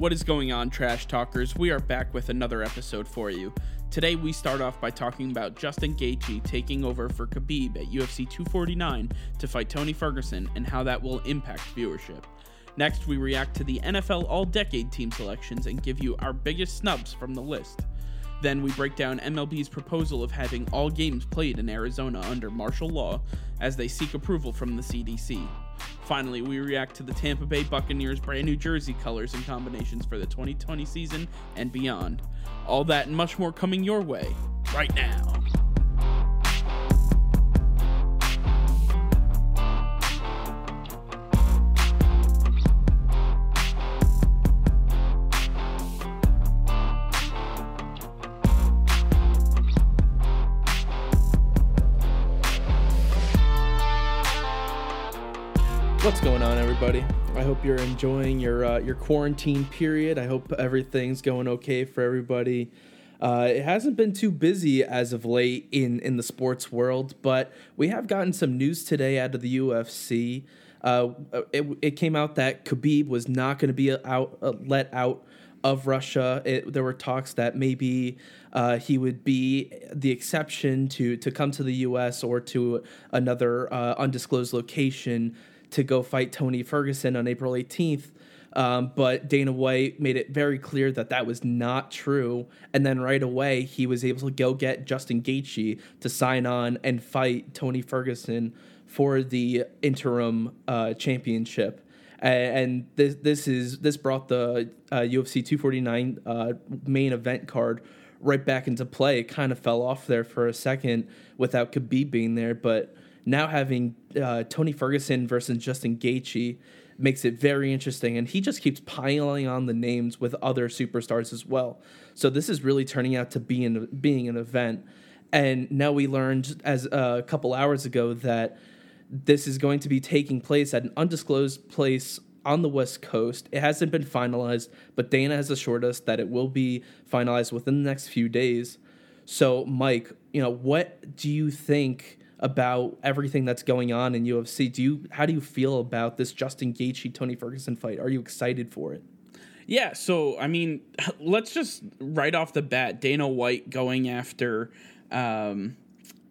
What is going on, Trash Talkers? We are back with another episode for you. Today, we start off by talking about Justin Gaethje taking over for Khabib at UFC 249 to fight Tony Ferguson and how that will impact viewership. Next, we react to the NFL All Decade team selections and give you our biggest snubs from the list. Then we break down MLB's proposal of having all games played in Arizona under martial law as they seek approval from the CDC. Finally, we react to the Tampa Bay Buccaneers' brand new jersey colors and combinations for the 2020 season and beyond. All that and much more coming your way right now. What's going on, everybody? I hope you're enjoying your uh, your quarantine period. I hope everything's going okay for everybody. Uh, it hasn't been too busy as of late in in the sports world, but we have gotten some news today out of the UFC. Uh, it, it came out that Khabib was not going to be out uh, let out of Russia. It, there were talks that maybe uh, he would be the exception to to come to the U.S. or to another uh, undisclosed location to go fight Tony Ferguson on April 18th. Um, but Dana White made it very clear that that was not true. And then right away, he was able to go get Justin Gaethje to sign on and fight Tony Ferguson for the interim uh, championship. And this this is this brought the uh, UFC 249 uh, main event card right back into play. It kind of fell off there for a second without Khabib being there, but now having uh, Tony Ferguson versus Justin Gaethje makes it very interesting, and he just keeps piling on the names with other superstars as well. So this is really turning out to be an, being an event. And now we learned as uh, a couple hours ago that this is going to be taking place at an undisclosed place on the West Coast. It hasn't been finalized, but Dana has assured us that it will be finalized within the next few days. So, Mike, you know, what do you think about everything that's going on in UFC. Do you how do you feel about this Justin Gaethje Tony Ferguson fight? Are you excited for it? Yeah, so I mean, let's just right off the bat, Dana White going after um,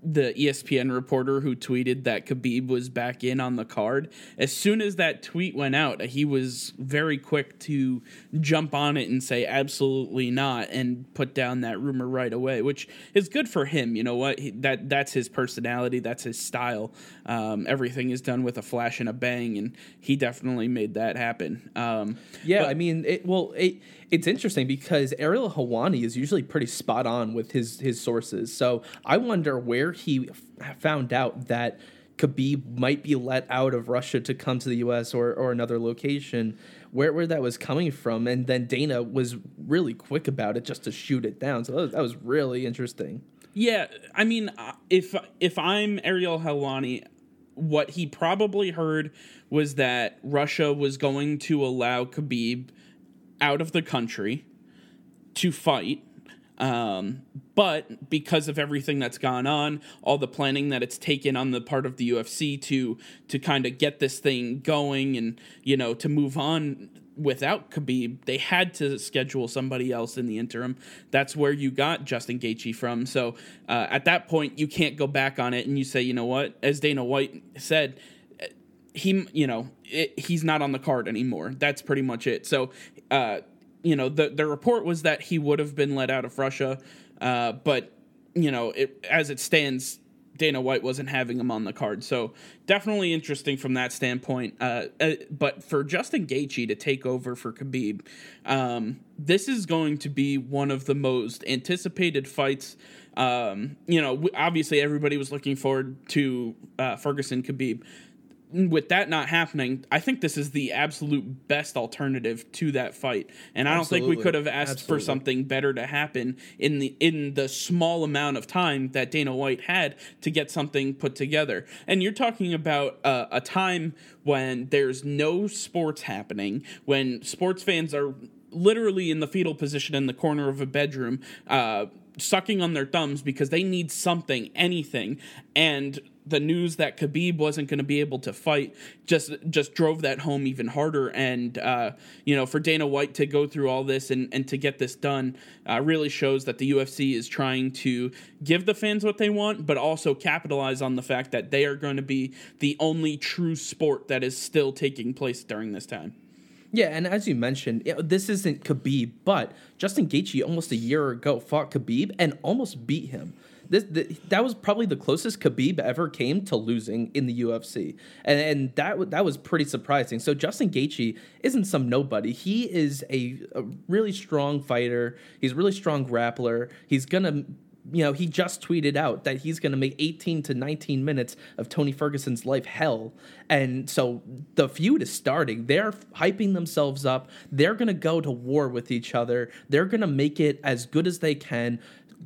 the ESPN reporter who tweeted that Khabib was back in on the card. As soon as that tweet went out, he was very quick to jump on it and say absolutely not and put down that rumor right away, which is good for him. You know what? He, that that's his personality, that's his style. Um, everything is done with a flash and a bang, and he definitely made that happen. Um, yeah, but, I mean, it, well, it, it's interesting because Ariel Helwani is usually pretty spot on with his his sources. So I wonder where he f- found out that Khabib might be let out of Russia to come to the U.S. or or another location. Where where that was coming from, and then Dana was really quick about it just to shoot it down. So that was, that was really interesting. Yeah, I mean, uh, if if I'm Ariel Helwani, what he probably heard was that Russia was going to allow Khabib out of the country to fight. Um, but because of everything that's gone on, all the planning that it's taken on the part of the UFC to to kind of get this thing going and you know to move on without Khabib, they had to schedule somebody else in the interim. That's where you got Justin Gaethje from. So uh, at that point, you can't go back on it and you say, you know what, as Dana White said, he you know it, he's not on the card anymore. That's pretty much it. So uh, you know, the the report was that he would have been let out of Russia, uh, but you know, it, as it stands, Dana White wasn't having him on the card. So definitely interesting from that standpoint. Uh, uh, but for Justin Gaethje to take over for Khabib, um, this is going to be one of the most anticipated fights. Um, you know, obviously everybody was looking forward to uh, Ferguson Khabib with that not happening, I think this is the absolute best alternative to that fight. And I Absolutely. don't think we could have asked Absolutely. for something better to happen in the in the small amount of time that Dana White had to get something put together. And you're talking about uh, a time when there's no sports happening, when sports fans are literally in the fetal position in the corner of a bedroom, uh, sucking on their thumbs because they need something, anything, and the news that Khabib wasn't going to be able to fight just just drove that home even harder. And uh, you know, for Dana White to go through all this and and to get this done uh, really shows that the UFC is trying to give the fans what they want, but also capitalize on the fact that they are going to be the only true sport that is still taking place during this time. Yeah, and as you mentioned, this isn't Khabib, but Justin Gaethje almost a year ago fought Khabib and almost beat him. This, the, that was probably the closest Khabib ever came to losing in the UFC, and, and that that was pretty surprising. So Justin Gaethje isn't some nobody. He is a, a really strong fighter. He's a really strong grappler. He's gonna you know, he just tweeted out that he's going to make 18 to 19 minutes of Tony Ferguson's life hell. And so the feud is starting. They're hyping themselves up. They're going to go to war with each other. They're going to make it as good as they can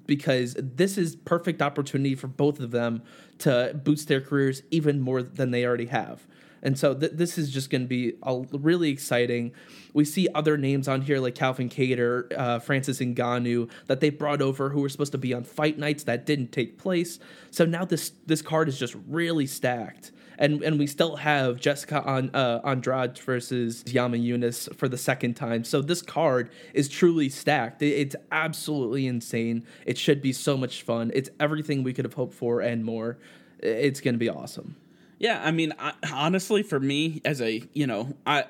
because this is perfect opportunity for both of them to boost their careers even more than they already have. And so th- this is just going to be a, really exciting. We see other names on here like Calvin Kattar, uh, Francis Ngannou that they brought over who were supposed to be on fight nights that didn't take place. So now this this card is just really stacked. And, and we still have Jessica on uh, Andrade versus Namajunas for the second time. So this card is truly stacked. It's absolutely insane. It should be so much fun. It's everything we could have hoped for and more. It's going to be awesome. Yeah, I mean, I, honestly, for me, as a you know, I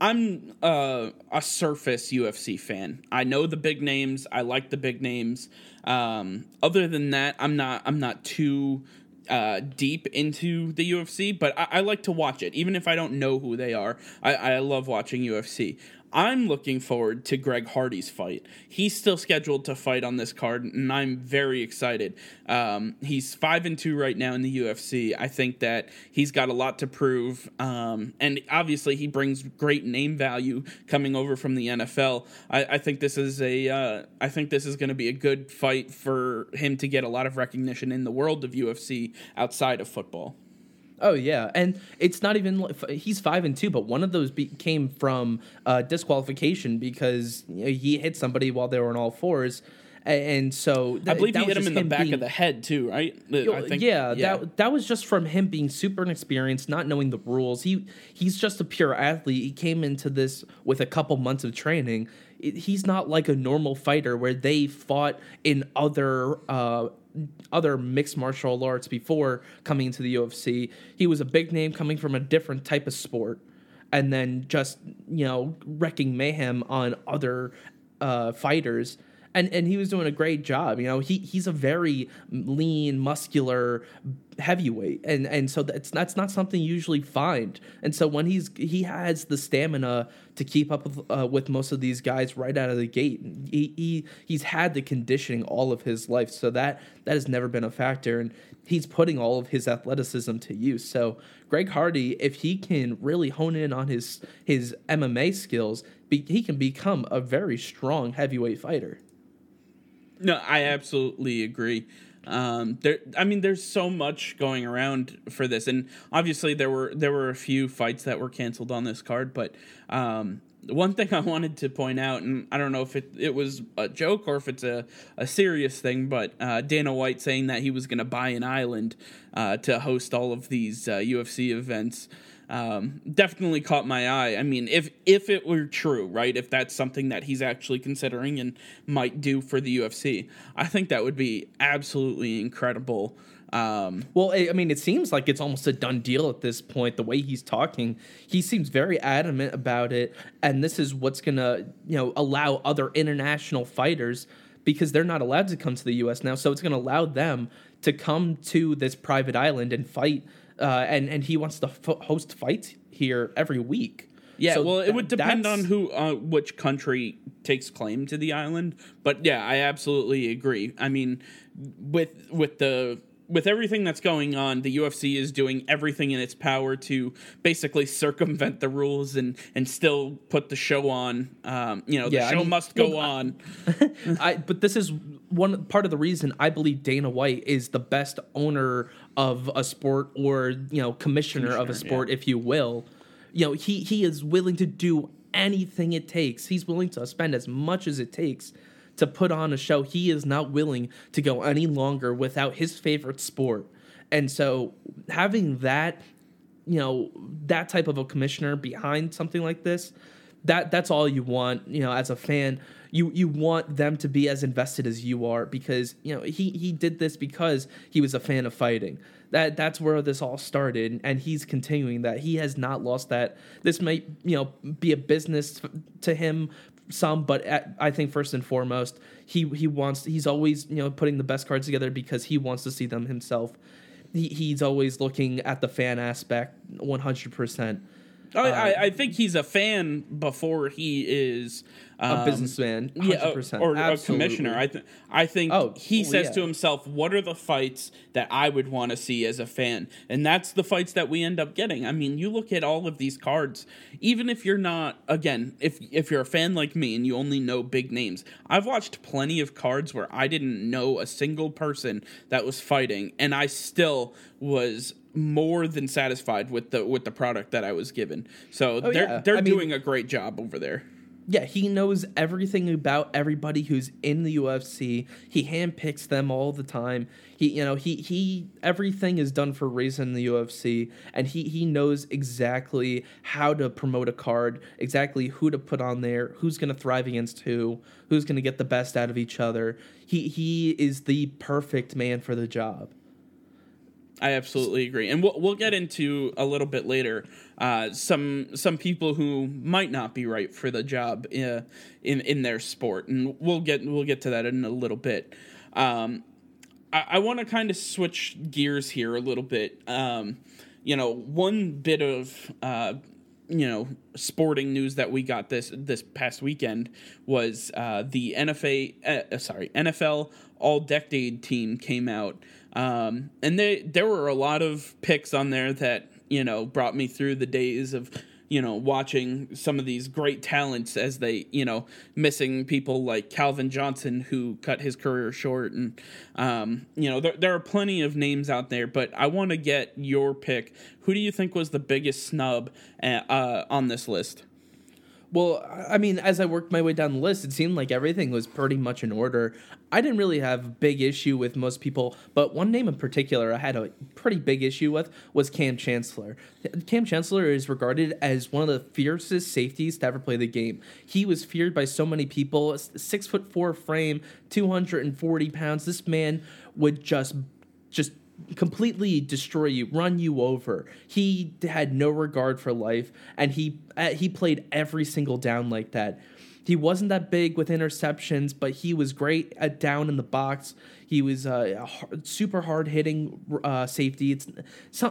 I'm uh, a surface UFC fan. I know the big names. I like the big names. Um, other than that, I'm not. I'm not too uh, deep into the UFC, but I, I, like to watch it, even if I don't know who they are. I, I love watching UFC. I'm looking forward to Greg Hardy's fight. He's still scheduled to fight on this card, and I'm very excited. Um, he's five and two right now in the UFC. I think that he's got a lot to prove, um, and obviously he brings great name value coming over from the NFL. I, I think this is a, uh, I think this is going to be a good fight for him to get a lot of recognition in the world of UFC outside of football. Oh yeah, and it's not even he's five and two, but one of those be, came from uh, disqualification because you know, he hit somebody while they were on all fours, and so th- I believe he hit him in the back being, of the head too, right? I think, yeah, yeah, that that was just from him being super inexperienced, not knowing the rules. He he's just a pure athlete. He came into this with a couple months of training. he's not like a normal fighter where they fought in other uh, other mixed martial arts before coming into the UFC. He was a big name coming from a different type of sport, and then just you know wrecking mayhem on other uh, fighters. And and he was doing a great job. You know, he he's a very lean, muscular heavyweight, and and so that's that's not something you usually find. And so when he's he has the stamina to keep up with, uh, with most of these guys right out of the gate. He, he he's had the conditioning all of his life, so that that has never been a factor, and he's putting all of his athleticism to use. So Greg Hardy, if he can really hone in on his his MMA skills, be, he can become a very strong heavyweight fighter. No, I absolutely agree. Um, there, I mean, there's so much going around for this, and obviously there were there were a few fights that were canceled on this card, but um, one thing I wanted to point out, and I don't know if it, it was a joke or if it's a, a serious thing, but uh, Dana White saying that he was going to buy an island uh, to host all of these uh, UFC events um, definitely caught my eye. I mean, if if it were true, right, if that's something that he's actually considering and might do for the UFC, I think that would be absolutely incredible. Um, well, I mean, it seems like it's almost a done deal at this point. The way he's talking, he seems very adamant about it, and this is what's gonna, you know, allow other international fighters because they're not allowed to come to the U.S. now. So it's gonna allow them to come to this private island and fight uh, and and he wants to f- host fights here every week. Yeah, so well, it would depend on who, uh, which country takes claim to the island. But yeah, I absolutely agree. I mean, with with the with everything that's going on, the UFC is doing everything in its power to basically circumvent the rules and and still put the show on. Um, you know, the show I mean, must go on. I, but this is one part of the reason I believe Dana White is the best owner of a sport or you know commissioner, commissioner of a sport, yeah. if you will. You know, he he is willing to do anything it takes. He's willing to spend as much as it takes to put on a show. He is not willing to go any longer without his favorite sport. And so having that, you know, that type of a commissioner behind something like this, that that's all you want, you know, as a fan. You you want them to be as invested as you are because, you know, he he did this because he was a fan of fighting. That that's where this all started and he's continuing that. He has not lost that. This might, you know, be a business to him some, but at, I think first and foremost, he he wants he's always you know putting the best cards together because he wants to see them himself. He, he's always looking at the fan aspect, one hundred percent. I, I, uh, I think he's a fan before he is um, A businessman, yeah, 100%. or a commissioner. I think I think Oh, he well, says yeah. to himself, "What are the fights that I would want to see as a fan?" And that's the fights that we end up getting. I mean, you look at all of these cards. Even if you're not, again, if if you're a fan like me and you only know big names, I've watched plenty of cards where I didn't know a single person that was fighting, and I still was more than satisfied with the with the product that I was given. So they're Oh, yeah. they're I mean- doing a great job over there. Yeah, he knows everything about everybody who's in the UFC. He handpicks them all the time. He, you know, he he everything is done for reason in the UFC, and he he knows exactly how to promote a card, exactly who to put on there, who's going to thrive against who, who's going to get the best out of each other. He he is the perfect man for the job. I absolutely agree, and we'll we'll get into a little bit later uh, some some people who might not be right for the job uh, in in their sport, and we'll get we'll get to that in a little bit. Um, I, I want to kind of switch gears here a little bit. Um, you know, one bit of uh, you know sporting news that we got this this past weekend was uh, the NFA uh, sorry NFL All Decade team came out, um, and they there were a lot of picks on there that you know brought me through the days of you know watching some of these great talents as they you know missing people like Calvin Johnson who cut his career short. And um, you know there, there are plenty of names out there but I want to get your pick. Who do you think was the biggest snub uh, uh, on this list Well, I mean, as I worked my way down the list, it seemed like everything was pretty much in order. I didn't really have big issue with most people, but one name in particular I had a pretty big issue with was Kam Chancellor. Kam Chancellor is regarded as one of the fiercest safeties to ever play the game. He was feared by so many people. Six foot four frame, two hundred and forty pounds. This man would just just completely destroy you, run you over. He had no regard for life, and he uh, he played every single down like that. He wasn't that big with interceptions, but he was great at down in the box. He was uh, a super hard hitting uh, safety. It's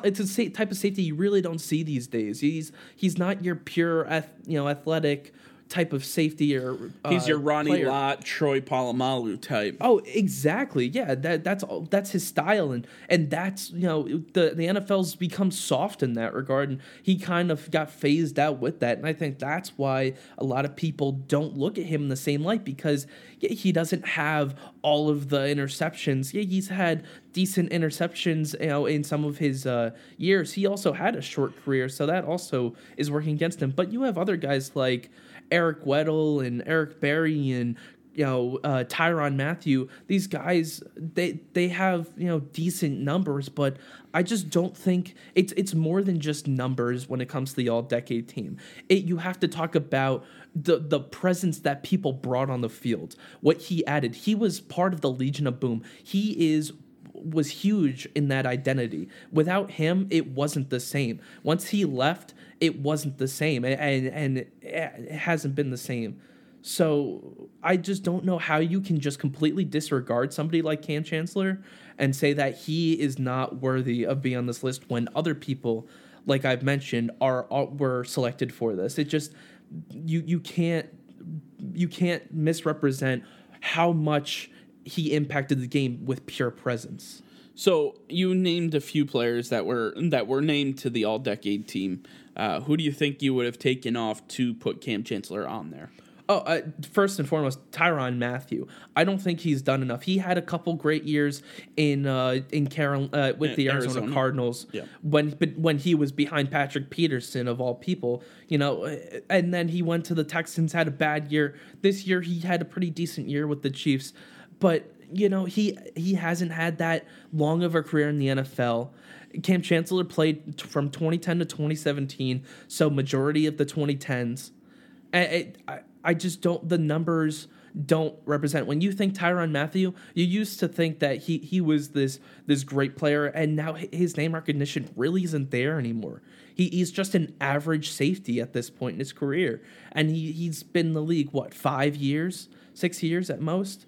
it's a sa- type of safety you really don't see these days. He's he's not your pure you know athletic type of safety or uh, he's your Ronnie player. Lott Troy Polamalu type Oh, exactly. Yeah, that that's all that's his style and and that's, you know, the the NFL's become soft in that regard and he kind of got phased out with that. And I think that's why a lot of people don't look at him in the same light because yeah, he doesn't have all of the interceptions. Yeah, he's had decent interceptions, you know, in some of his uh, years. He also had a short career, so that also is working against him. But you have other guys like Eric Weddle and Eric Berry and you know uh, Tyrann Mathieu. These guys they they have you know decent numbers, but I just don't think it's it's more than just numbers when it comes to the All Decade team. It you have to talk about the the presence that people brought on the field. What he added. He was part of the Legion of Boom. He is was huge in that identity. Without him, it wasn't the same. Once he left, it wasn't the same, and and, it hasn't been the same. So I just don't know how you can just completely disregard somebody like Kam Chancellor and say that he is not worthy of being on this list when other people, like I've mentioned, are, are were selected for this. It just you you can't you can't misrepresent how much he impacted the game with pure presence. So you named a few players that were that were named to the All Decade team. Uh, who do you think you would have taken off to put Kam Chancellor on there? Oh, uh, first and foremost, Tyrann Mathieu. I don't think he's done enough. He had a couple great years in uh, in Carol uh, with the Arizona, Arizona. Cardinals Yeah. when but when he was behind Patrick Peterson of all people, you know, uh, and then he went to the Texans, had a bad year. This year he had a pretty decent year with the Chiefs, but you know, he he hasn't had that long of a career in the NFL. Kam Chancellor played from 2010 to 2017, so majority of the 2010s. I, I, I just don't. The numbers don't represent. When you think Tyrann Mathieu, you used to think that he he was this this great player, and now his name recognition really isn't there anymore. He, he's just an average safety at this point in his career, and he he's been in the league what five years, six years at most.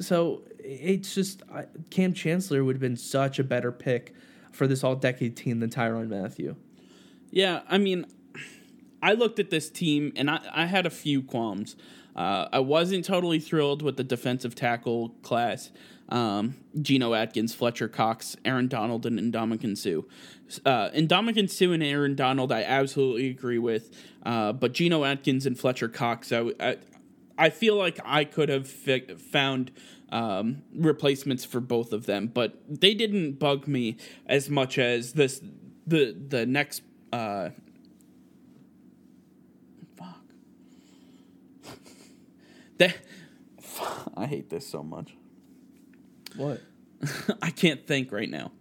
So it's just Kam Chancellor would have been such a better pick for this all decade team than Tyrann Mathieu. Yeah, I mean, I looked at this team and I, I had a few qualms. Uh, I wasn't totally thrilled with the defensive tackle class. Um, Geno Atkins, Fletcher Cox, Aaron Donald, and Ndamukong Suh. Uh, Ndamukong Suh and Aaron Donald, I absolutely agree with. Uh, but Geno Atkins and Fletcher Cox, I, I, I feel like I could have fi- found um, replacements for both of them, but they didn't bug me as much as this the the next. Uh, fuck. that I hate this so much. What? I can't think right now.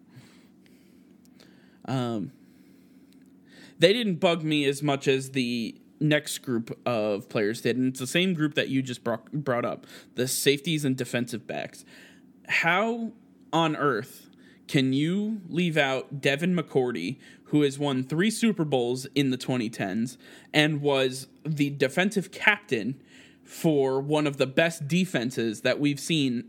Um, they didn't bug me as much as the next group of players did, and it's the same group that you just brought, brought up the safeties and defensive backs. How on earth can you leave out Devin McCourty, who has won three Super Bowls in the 2010s and was the defensive captain for one of the best defenses that we've seen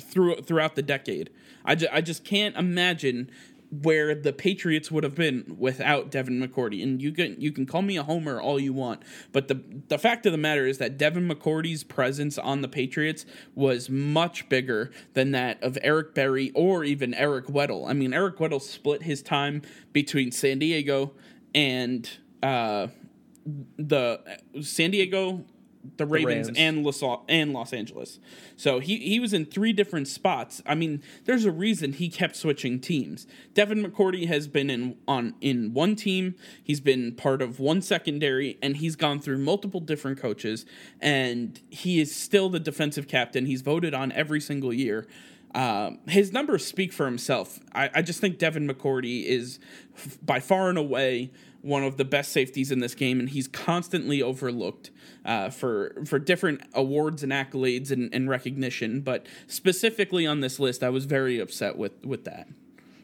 through, throughout the decade? I, ju- I just can't imagine where the Patriots would have been without Devin McCourty. And you can you can call me a homer all you want, but the the fact of the matter is that Devin McCourty's presence on the Patriots was much bigger than that of Eric Berry or even Eric Weddle. I mean, Eric Weddle split his time between San Diego and uh, the San Diego the Ravens, Rams. and Los and Los Angeles. So he he was in three different spots. I mean, there's a reason he kept switching teams. Devin McCourty has been in on in one team. He's been part of one secondary, and he's gone through multiple different coaches. And he is still the defensive captain. He's voted on every single year. Um, his numbers speak for himself. I, I just think Devin McCourty is f- by far and away one of the best safeties in this game, and he's constantly overlooked uh, for for different awards and accolades and, and recognition. But specifically on this list, I was very upset with with that.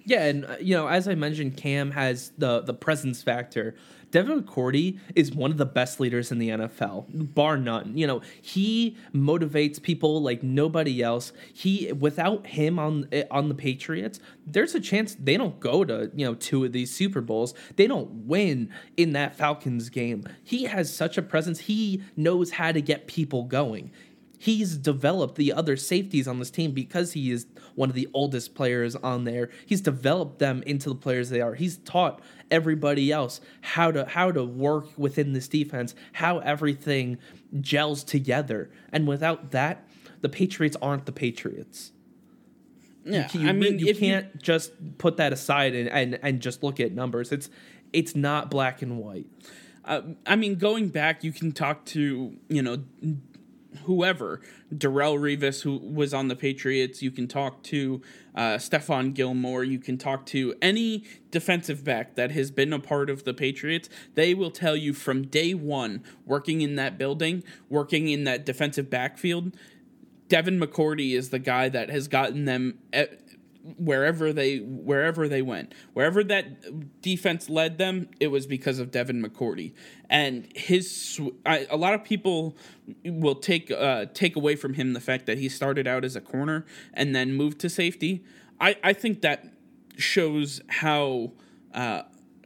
Yeah, and uh, you know, as I mentioned, Kam has the the presence factor. Devin McCourty is one of the best leaders in the NFL, bar none. You know, he motivates people like nobody else. He without him on on the Patriots, there's a chance they don't go to you know two of these Super Bowls. They don't win in that Falcons game. He has such a presence. He knows how to get people going he's developed the other safeties on this team because he is one of the oldest players on there. He's developed them into the players they are. He's taught everybody else how to how to work within this defense, how everything gels together. And without that, the Patriots aren't the Patriots. Yeah, You, I mean, you can't just put that aside and, and and just look at numbers. It's it's not black and white. Uh, I mean, going back, you can talk to you know whoever Darrelle Revis, who was on the Patriots. You can talk to uh, Stephon Gilmore. You can talk to any defensive back that has been a part of the Patriots. They will tell you from day one, working in that building, working in that defensive backfield. Devin McCourty is the guy that has gotten them wherever they wherever they went. Wherever that defense led them it was because of Devin McCourty. And his sw- I, a lot of people will take uh, take away from him the fact that he started out as a corner and then moved to safety. I, I think that shows how uh,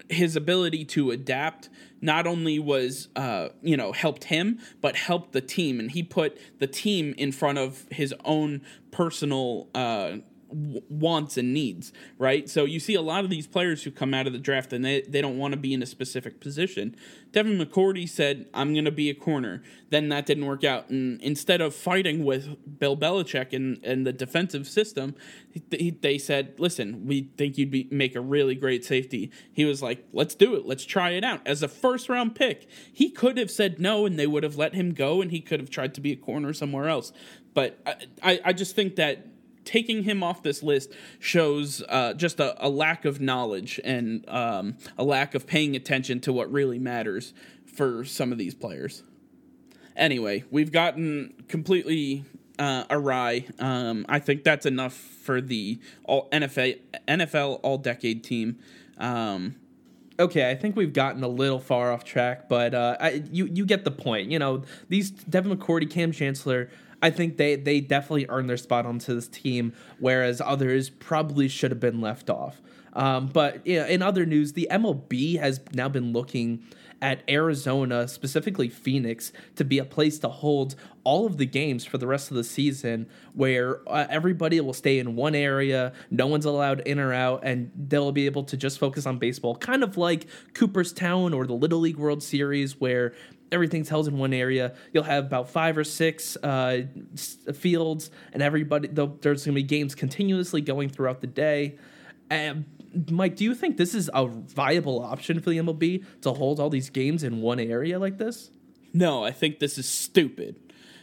his ability to adapt not only was uh, you know helped him but helped the team. And he put the team in front of his own personal uh, wants and needs right? So you see a lot of these players who come out of the draft and they, they don't want to be in a specific position. Devin McCourty said i'm going to be a corner. Then that didn't work out and instead of fighting with bill belichick and, and the defensive system he, they said listen we think you'd be, make a really great safety. He was like let's do it. Let's try it out. As a first round pick he could have said no and they would have let him go and he could have tried to be a corner somewhere else. But i, I, I just think that taking him off this list shows uh, just a, a, lack of knowledge and um, a lack of paying attention to what really matters for some of these players. Anyway, we've gotten completely uh, awry. Um, I think that's enough for the all NFL NFL All Decade team. Um, okay, I think we've gotten a little far off track, but uh, I, you you get the point. You know, these Devin McCourty, Kam Chancellor. I think they they definitely earned their spot onto this team, whereas others probably should have been left off. Um, but yeah, in other news, the MLB has now been looking at Arizona, specifically Phoenix, to be a place to hold all of the games for the rest of the season where uh, everybody will stay in one area, no one's allowed in or out, and they'll be able to just focus on baseball. Kind of like Cooperstown or the Little League World Series, where everything's held in one area. You'll have about five or six uh, fields, and everybody, there's going to be games continuously going throughout the day. And Mike, do you think this is a viable option for the MLB to hold all these games in one area like this? No, I think this is stupid.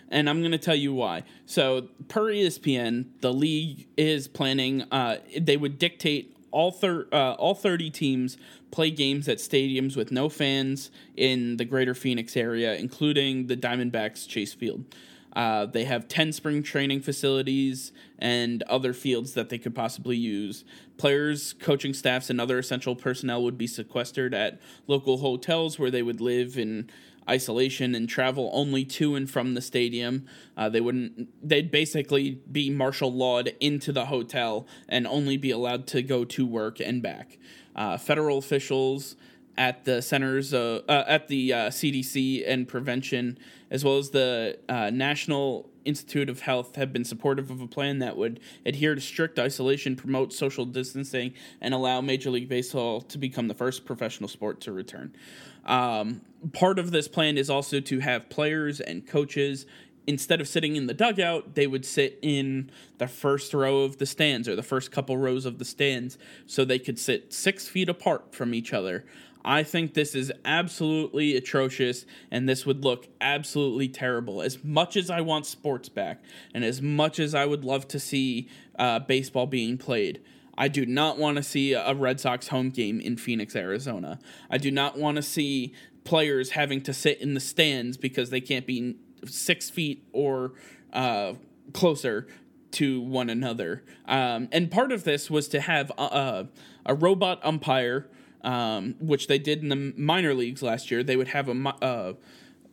And I'm going to tell you why. So, per ESPN, the league is planning, uh, they would dictate all, thir- uh, all 30 teams play games at stadiums with no fans in the greater Phoenix area, including the Diamondbacks Chase Field. Uh, they have 10 spring training facilities and other fields that they could possibly use. Players, coaching staffs, and other essential personnel would be sequestered at local hotels where they would live in isolation and travel only to and from the stadium. Uh, they wouldn't. They'd basically be martial lawed into the hotel and only be allowed to go to work and back. Uh, federal officials at the centers uh, uh, at the uh, CDC and prevention, as well as the uh, National Institute of Health, have been supportive of a plan that would adhere to strict isolation, promote social distancing, and allow Major League Baseball to become the first professional sport to return. Um, part of this plan is also to have players and coaches instead of sitting in the dugout, they would sit in the first row of the stands or the first couple rows of the stands so they could sit six feet apart from each other. I think this is absolutely atrocious and this would look absolutely terrible. As much as I want sports back and as much as I would love to see uh, baseball being played, I do not want to see a Red Sox home game in Phoenix, Arizona. I do not want to see players having to sit in the stands because they can't be six feet or uh, closer to one another. Um, and part of this was to have a, a robot umpire um, which they did in the minor leagues last year. They would have a, uh,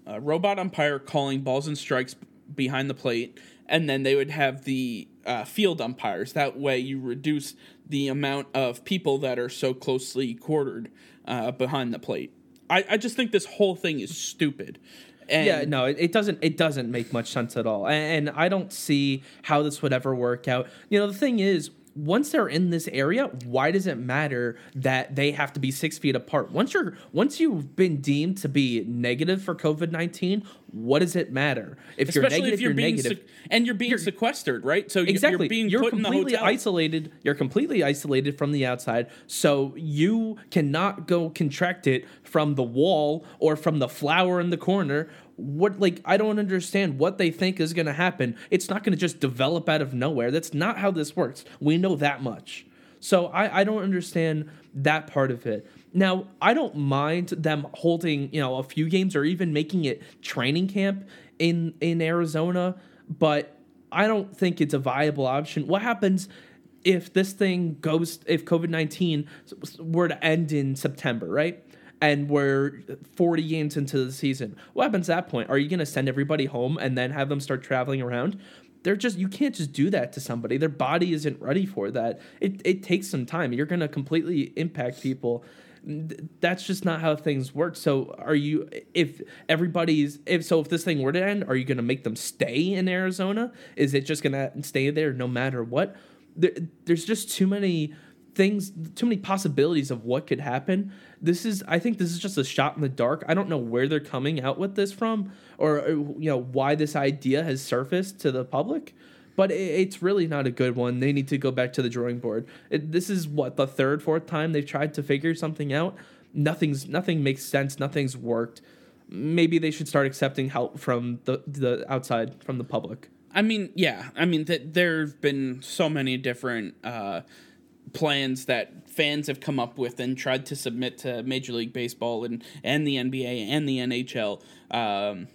a robot umpire calling balls and strikes behind the plate, and then they would have the uh, field umpires. That way, you reduce the amount of people that are so closely quartered uh, behind the plate. I, I just think this whole thing is stupid. And yeah, no, it, it, doesn't. It doesn't make much sense at all, and, and I don't see how this would ever work out. You know, the thing is, once they're in this area, why does it matter that they have to be six feet apart? Once you're once you've been deemed to be negative for COVID nineteen, what does it matter? If Especially you're negative, if you're, you're negative, se- and you're being you're, sequestered, right? So exactly, you're being you're completely isolated. You're completely isolated from the outside, so you cannot go contract it from the wall or from the flower in the corner what like I don't understand what they think is going to happen. It's not going to just develop out of nowhere. That's not how this works. We know that much. So I, I don't understand that part of it. Now, I don't mind them holding, you know, a few games or even making it training camp in in Arizona, but I don't think it's a viable option. What happens if this thing goes if COVID-19 were to end in September, right? And we're 40 games into the season. What happens at that point? Are you going to send everybody home and then have them start traveling around? They're just you can't just do that to somebody. Their body isn't ready for that. It it takes some time. You're going to completely impact people that's just not how things work. So are you if everybody's if so if this thing were to end, are you going to make them stay in Arizona? Is it just going to stay there no matter what? There, there's just too many things too many possibilities of what could happen. This is i think this is just a shot in the dark. I don't know where they're coming out with this from or uh, you know why this idea has surfaced to the public but it's really not a good one. They need to go back to the drawing board. It, this is what the third fourth time they've tried to figure something out. Nothing's nothing makes sense. Nothing's worked. Maybe they should start accepting help from the the outside from the public. I mean, yeah. I mean, th- there have been so many different uh, plans that fans have come up with and tried to submit to Major League Baseball and, and the NBA and the NHL. Um,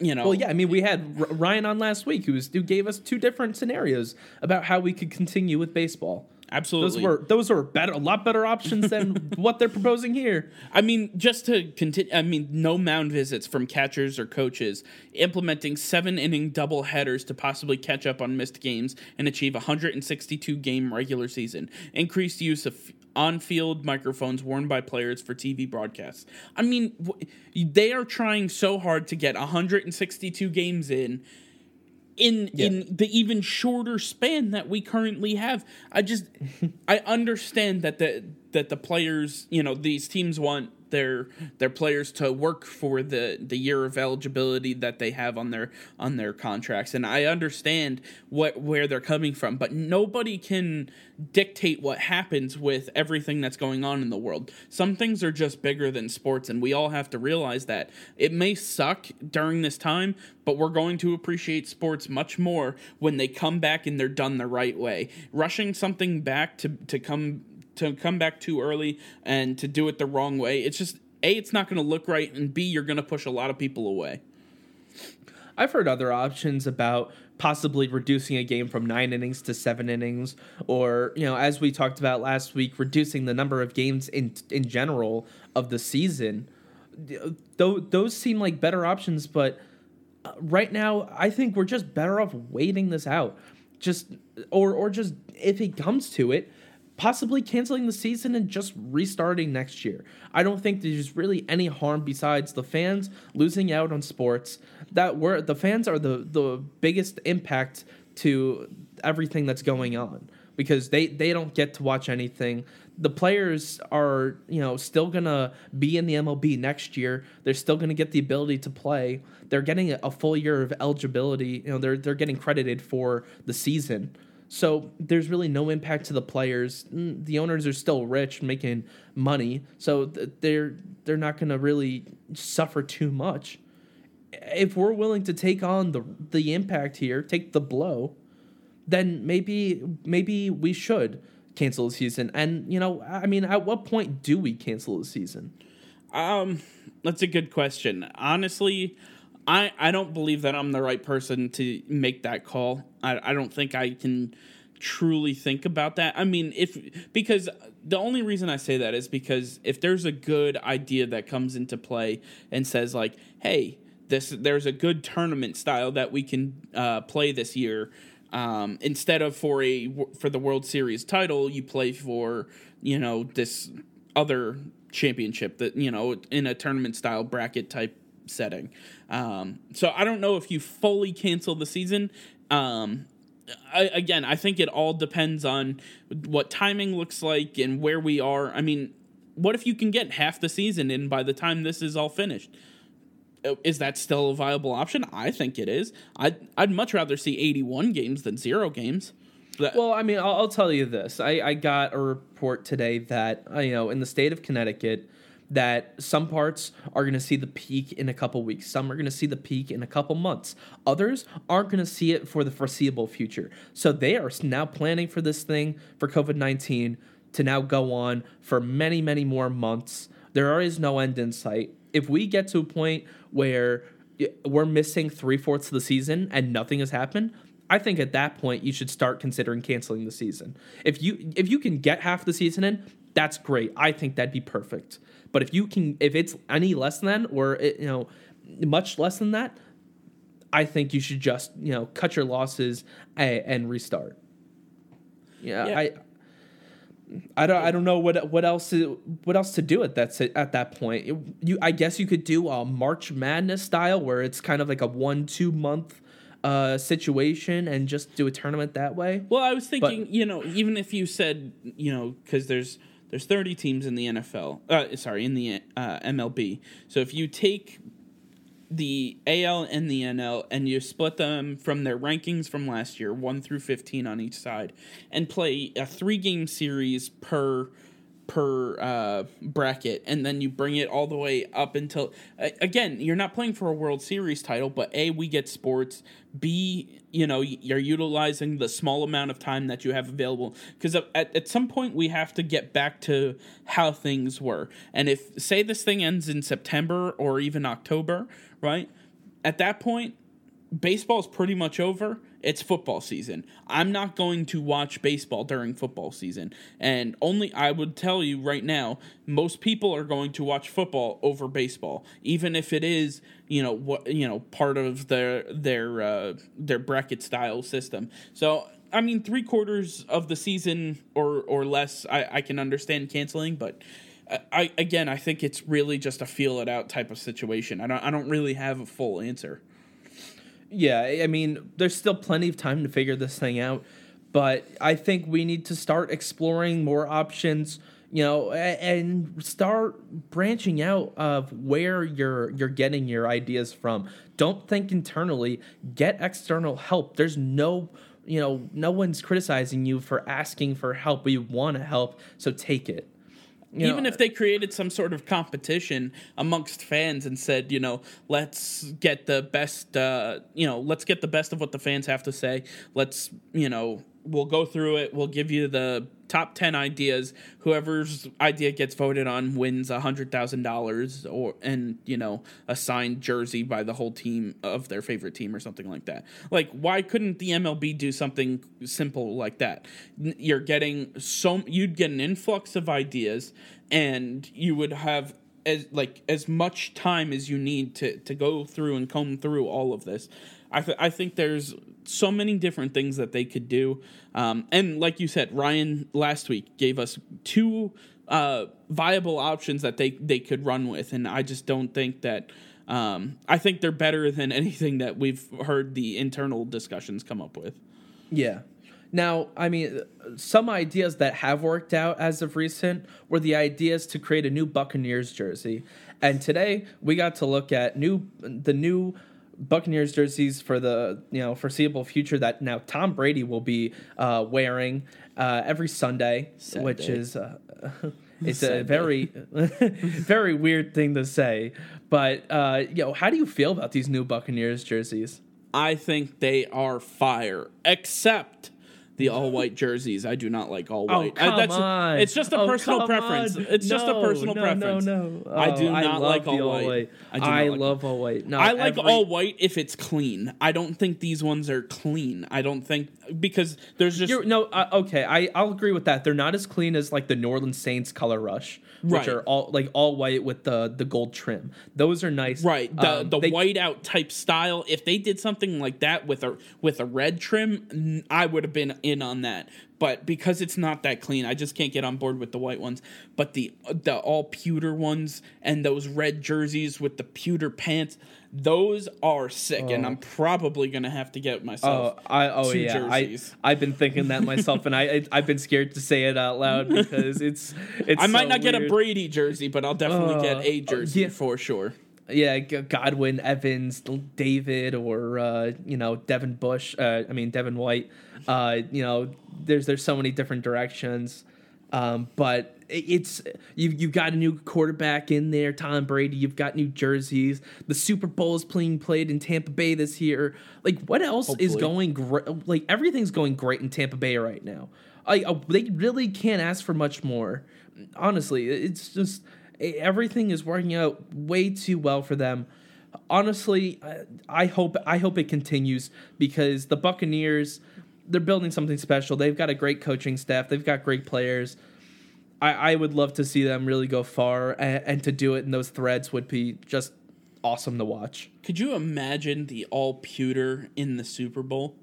you know, Well, yeah, I mean, we had Ryan on last week who was who gave us two different scenarios about how we could continue with baseball. Absolutely. Those were those were better, a lot better options than what they're proposing here. I mean, just to continue, I mean, no mound visits from catchers or coaches, implementing seven inning double headers to possibly catch up on missed games and achieve a 162 game regular season, increased use of on field microphones worn by players for TV broadcasts. I mean, w- they are trying so hard to get 162 games in. In, Yeah. in the even shorter span that we currently have, I just I understand that the that the players, you know, these teams want their their players to work for the the year of eligibility that they have on their on their contracts. And I understand what where they're coming from but nobody can dictate what happens with everything that's going on in the world. Some things are just bigger than sports and we all have to realize that. It may suck during this time but we're going to appreciate sports much more when they come back and they're done the right way. Rushing something back to to come to come back too early and to do it the wrong way. It's just a it's not going to look right, and b you're going to push a lot of people away. I've heard other options about possibly reducing a game from nine innings to seven innings, or you know, as we talked about last week, reducing the number of games in in general of the season. Though those seem like better options, but uh, right now I think we're just better off waiting this out. Just or or just if it comes to it, possibly canceling the season and just restarting next year. I don't think there's really any harm besides the fans losing out on sports. That were the fans are the the biggest impact to everything that's going on because they they don't get to watch anything. The players are, you know, still going to be in the MLB next year. They're still going to get the ability to play. They're getting a full year of eligibility. You know, they're they're getting credited for the season. So there's really no impact to the players. Mm, The owners are still rich, making money, so they're they're not going to really suffer too much. If we're willing to take on the the impact here, take the blow, then maybe maybe we should cancel the season. And you know, I mean, at what point do we cancel the season? Um, that's a good question. Honestly, I I don't believe that I'm the right person to make that call. I I don't think I can truly think about that. I mean, if because the only reason I say that is because if there's a good idea that comes into play and says like, "Hey, this there's a good tournament style that we can uh, play this year." Um, instead of for a for the World Series title, you play for you know this other championship that you know in a tournament style bracket type setting. Um, so I don't know if you fully cancel the season. Um, I, again, I think it all depends on what timing looks like and where we are. I mean, what if you can get half the season in by the time this is all finished? Uh, Is that still a viable option? I think it is. I'd, I'd much rather see 81 games than zero games. Well, I mean, I'll, I'll tell you this. I, I got a report today that you know in the state of Connecticut that some parts are going to see the peak in a couple weeks. Some are going to see the peak in a couple months. Others aren't going to see it for the foreseeable future. So they are now planning for this thing for COVID nineteen to now go on for many, many more months. There is no end in sight. If we get to a point where we're missing three fourths of the season and nothing has happened, I think at that point you should start considering canceling the season. If you if you can get half the season in, that's great. I think that'd be perfect. But if you can, if it's any less than or it, you know much less than that, I think you should just you know cut your losses and, and restart. Yeah, Yeah. I. I don't. I don't know what what else to, what else to do at that at that point. You, I guess you could do a March Madness style where it's kind of like a one two month uh, situation and just do a tournament that way. Well, I was thinking, you know, even if you said, you know, because there's there's 30 teams in the NFL, uh, sorry, in the uh, MLB. So if you take the AL and the NL and you split them from their rankings from last year, one through 15 on each side, and play a three game series per per uh, bracket, and then you bring it all the way up until again, you're not playing for a World Series title, but a we get sports. B, you know, you're utilizing the small amount of time that you have available because at, at some point we have to get back to how things were. And if say this thing ends in September or even October, right? At that point, baseball's pretty much over. It's football season. I'm not going to watch baseball during football season. And only I would tell you right now, most people are going to watch football over baseball, even if it is, you know, what you know, part of their their uh, their bracket style system. So I mean, three quarters of the season or or less, I, I can understand canceling, but I again, I think it's really just a feel it out type of situation. I don't I don't really have a full answer. Yeah, I mean, there's still plenty of time to figure this thing out, but I think we need to start exploring more options, you know, and start branching out of where you're you're getting your ideas from. Don't think internally, get external help. There's no you know, no one's criticizing you for asking for help. We want to help, so take it. You Even know, if they created some sort of competition amongst fans and said, you know, let's get the best, uh, you know, let's get the best of what the fans have to say. Let's, you know, we'll go through it. We'll give you the top 10 ideas. Whoever's idea gets voted on wins a $100,000 or, and, you know, a signed jersey by the whole team of their favorite team or something like that. Like, why couldn't the MLB do something simple like that? You're getting so, you'd get an influx of ideas and you would have as like as much time as you need to to go through and comb through all of this. I th- I think there's so many different things that they could do. Um, and like you said, Ryan last week gave us two uh, viable options that they they could run with, and I just don't think that. Um, I think they're better than anything that we've heard the internal discussions come up with. Yeah. Now, I mean, some ideas that have worked out as of recent were the ideas to create a new Buccaneers jersey. And today we got to look at new the new Buccaneers jerseys for the you know foreseeable future that now Tom Brady will be uh, wearing uh, every Sunday, Sunday, which is uh, it's Sunday. a very very weird thing to say. But uh, you know, how do you feel about these new Buccaneers jerseys? I think they are fire, except the all white jerseys. I do not like all oh, white. Oh, come I, that's, on. It's just a oh, personal preference. On. It's no, just a personal no, preference. No, no, oh, I do not I like all, all white. white. I, I like love all white. No, I like every... all white if it's clean. I don't think these ones are clean. I don't think because there's just You're, no. Uh, okay, I I'll agree with that. They're not as clean as like the New Orleans Saints color rush, which right. are all like all white with the the gold trim. Those are nice. Right. The um, the they, white out type style. If they did something like that with a with a red trim, I would have been in on that but because it's not that clean, I just can't get on board with the white ones. But the the all pewter ones and those red jerseys with the pewter pants, those are sick, oh. and I'm probably gonna have to get myself. Oh, I, oh yeah, jerseys. I I've been thinking that myself, and I, I have been scared to say it out loud because it's it's. I might so not weird. get a Brady jersey, but I'll definitely uh, get a jersey yeah. for sure yeah, Godwin, Evans, David, or uh, you know Devin Bush. Uh, I mean Devin White. Uh, you know, there's there's so many different directions, um, but it's you you've got a new quarterback in there, Tom Brady. You've got new jerseys. The Super Bowl is playing played in Tampa Bay this year. Like, what else Hopefully. is going great? Like, everything's going great in Tampa Bay right now. I, uh, they really can't ask for much more. Honestly, it's just everything is working out way too well for them. Honestly, I hope I hope it continues because the Buccaneers they're building something special. They've got a great coaching staff. They've got great players. I, I would love to see them really go far, and, and to do it in those threads would be just awesome to watch. Could you imagine the all pewter in the Super Bowl?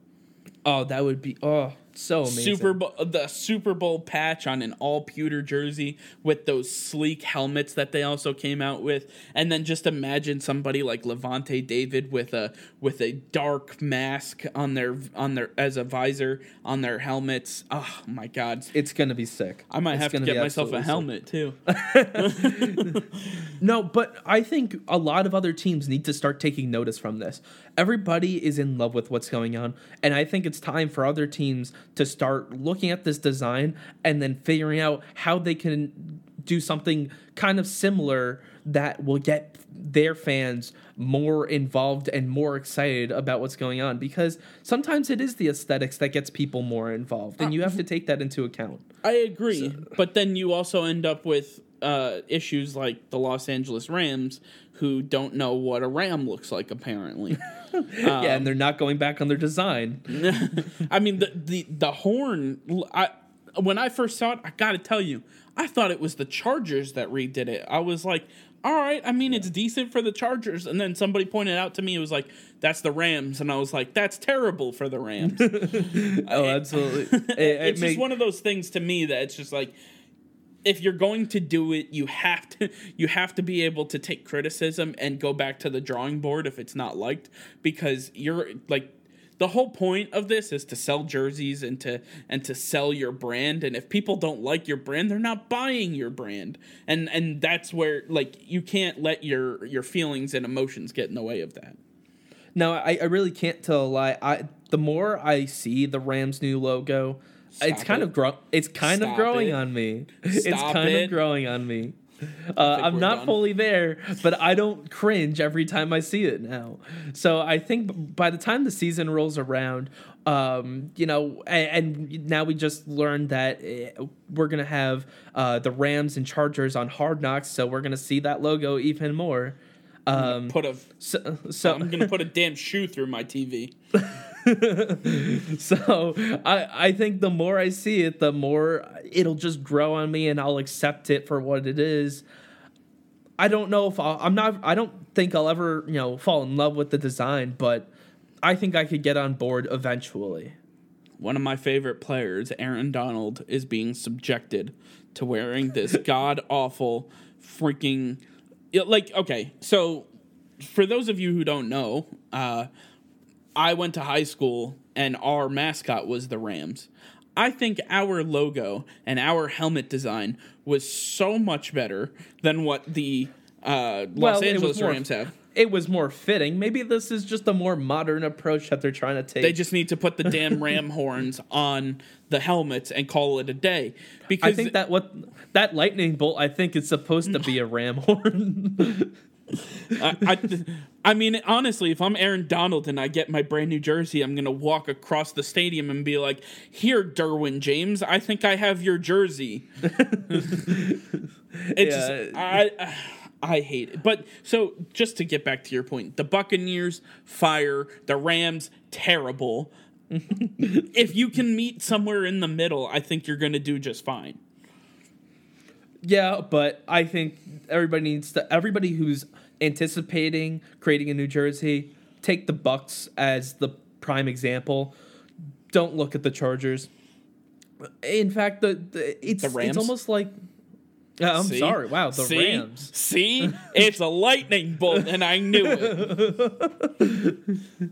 Oh, that would be oh so amazing. Super Bowl, the Super Bowl patch on an all pewter jersey with those sleek helmets that they also came out with, and then just imagine somebody like Lavonte David with a with a dark mask on their on their as a visor on their helmets. Oh my god, it's gonna be sick. I might it's have to get myself a helmet sick. too. no, but I think a lot of other teams need to start taking notice from this. Everybody is in love with what's going on, and I think it's time for other teams to start looking at this design and then figuring out how they can do something kind of similar that will get their fans more involved and more excited about what's going on because sometimes it is the aesthetics that gets people more involved and uh, you have mm-hmm. to take that into account. I agree, but then you also end up with uh, issues like the Los Angeles Rams, who don't know what a ram looks like. Apparently, yeah, and they're not going back on their design. I mean the the the horn. I when I first saw it, I got to tell you, I thought it was the Chargers that redid it. I was like, all right, I mean, it's decent for the Chargers. And then somebody pointed out to me, it was like, that's the Rams. And I was like, that's terrible for the Rams. oh, absolutely. It, it it's make- just one of those things to me that it's just like, if you're going to do it, you have to you have to be able to take criticism and go back to the drawing board if it's not liked because you're like the whole point of this is to sell jerseys and to and to sell your brand and if people don't like your brand they're not buying your brand and and that's where like you can't let your your feelings and emotions get in the way of that No, I, I really can't tell a lie. I the more I see the Rams new logo, it's kind it. of grow it's kind of growing it. on me. it's kind it. of growing on me. Uh, I'm not done. fully there, but I don't cringe every time I see it now. So I think by the time the season rolls around, um, you know, and, and now we just learned that eh, we're gonna have uh, the Rams and Chargers on Hard Knocks, so we're gonna see that logo even more. Um, put a so, so i'm gonna put a damn shoe through my tv so I I think the more I see it, the more it'll just grow on me, and I'll accept it for what it is. I don't know if I'll, I'm not. I don't think I'll ever you know fall in love with the design, but I think I could get on board eventually. one of my favorite players, Aaron Donald, is being subjected to wearing this god awful freaking like okay, so for those of you who don't know, uh I went to high school and our mascot was the Rams. I think our logo and our helmet design was so much better than what the uh, Los Well, Angeles more- Rams have. It was more fitting. Maybe this is just a more modern approach that they're trying to take. They just need to put the damn ram horns on the helmets and call it a day. Because I think that what that lightning bolt I think is supposed to be a ram horn. I, I, I mean, honestly, if I'm Aaron Donald and I get my brand new jersey, I'm gonna walk across the stadium and be like, "Here, Derwin James, I think I have your jersey." it's Yeah. just, I, I hate it. But so, just to get back to your point, the Buccaneers fire, the Rams terrible. if you can meet somewhere in the middle, I think you're gonna do just fine. Yeah, but I think everybody needs to everybody who's anticipating creating a New Jersey, take the Bucks as the prime example. Don't look at the Chargers. In fact, the, the it's The it's almost like Yeah, I'm See? sorry. Wow, the See? Rams. See, it's a lightning bolt, and I knew it.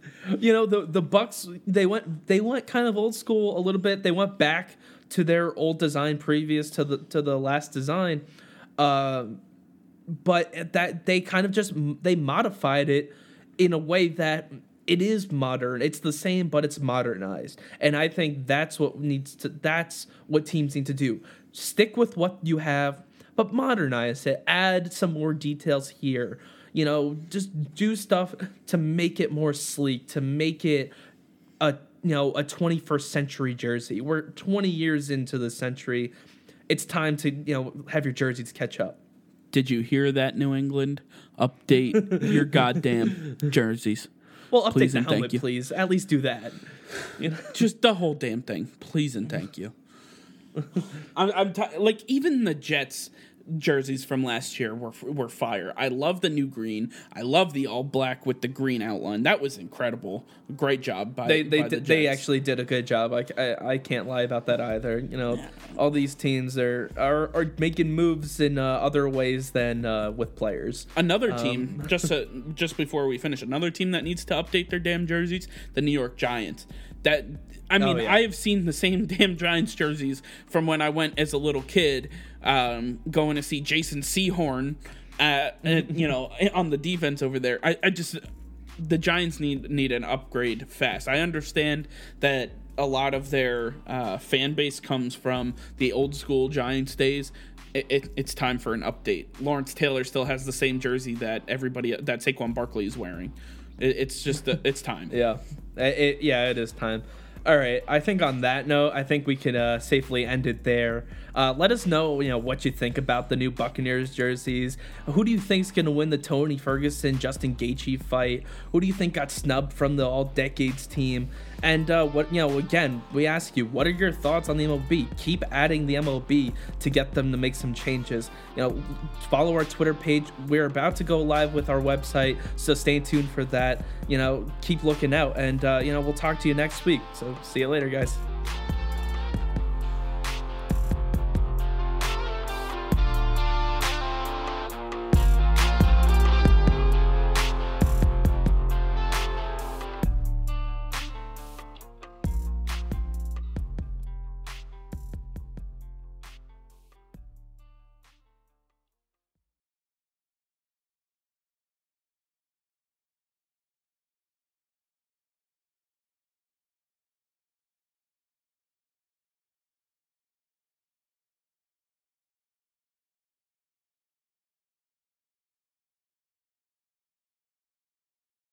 You know, the the Bucks they went they went kind of old school a little bit. They went back to their old design previous to the to the last design. Um but that they kind of just they modified it in a way that it is modern. It's the same, but it's modernized. And I think that's what needs to that's what teams need to do. Stick with what you have, but modernize it. Add some more details here. You know, just do stuff to make it more sleek, to make it a you know a 21st century jersey. We're 20 years into the century. It's time to you know have your jerseys catch up. Did you hear that, New England? Update your goddamn jerseys. Well, update Please the helmet, please. At least do that. You know? Just the whole damn thing. Please and thank you. I'm, I'm t- like even the Jets jerseys from last year were were fire. I love the new green. I love the all black with the green outline. That was incredible. Great job by They they by the did, they actually did a good job. I, I, I can't lie about that either. You know, all these teams are are, are making moves in uh, other ways than uh, with players. Another Um, team, just to, just before we finish, another team that needs to update their damn jerseys, the New York Giants. That I mean, Oh, yeah. I have seen the same damn Giants jerseys from when I went as a little kid, um, going to see Jason Sehorn, uh, and, you know, on the defense over there. I, I just the Giants need need an upgrade fast. I understand that a lot of their uh, fan base comes from the old school Giants days. It, it, it's time for an update. Lawrence Taylor still has the same jersey that everybody that Saquon Barkley is wearing. It, it's just a, it's time. Yeah, it, yeah, it is time. All right, I think on that note, I think we can uh, safely end it there. Uh, let us know, you know, what you think about the new Buccaneers jerseys. Who do you think's to win the Tony Ferguson Justin Gaethje fight? Who do you think got snubbed from the All Decades team? And uh, what you know, again, we ask you, what are your thoughts on the MLB? Keep adding the MLB to get them to make some changes. You know, follow our Twitter page. We're about to go live with our website, so stay tuned for that. You know, keep looking out, and uh, you know, we'll talk to you next week. So see you later, guys.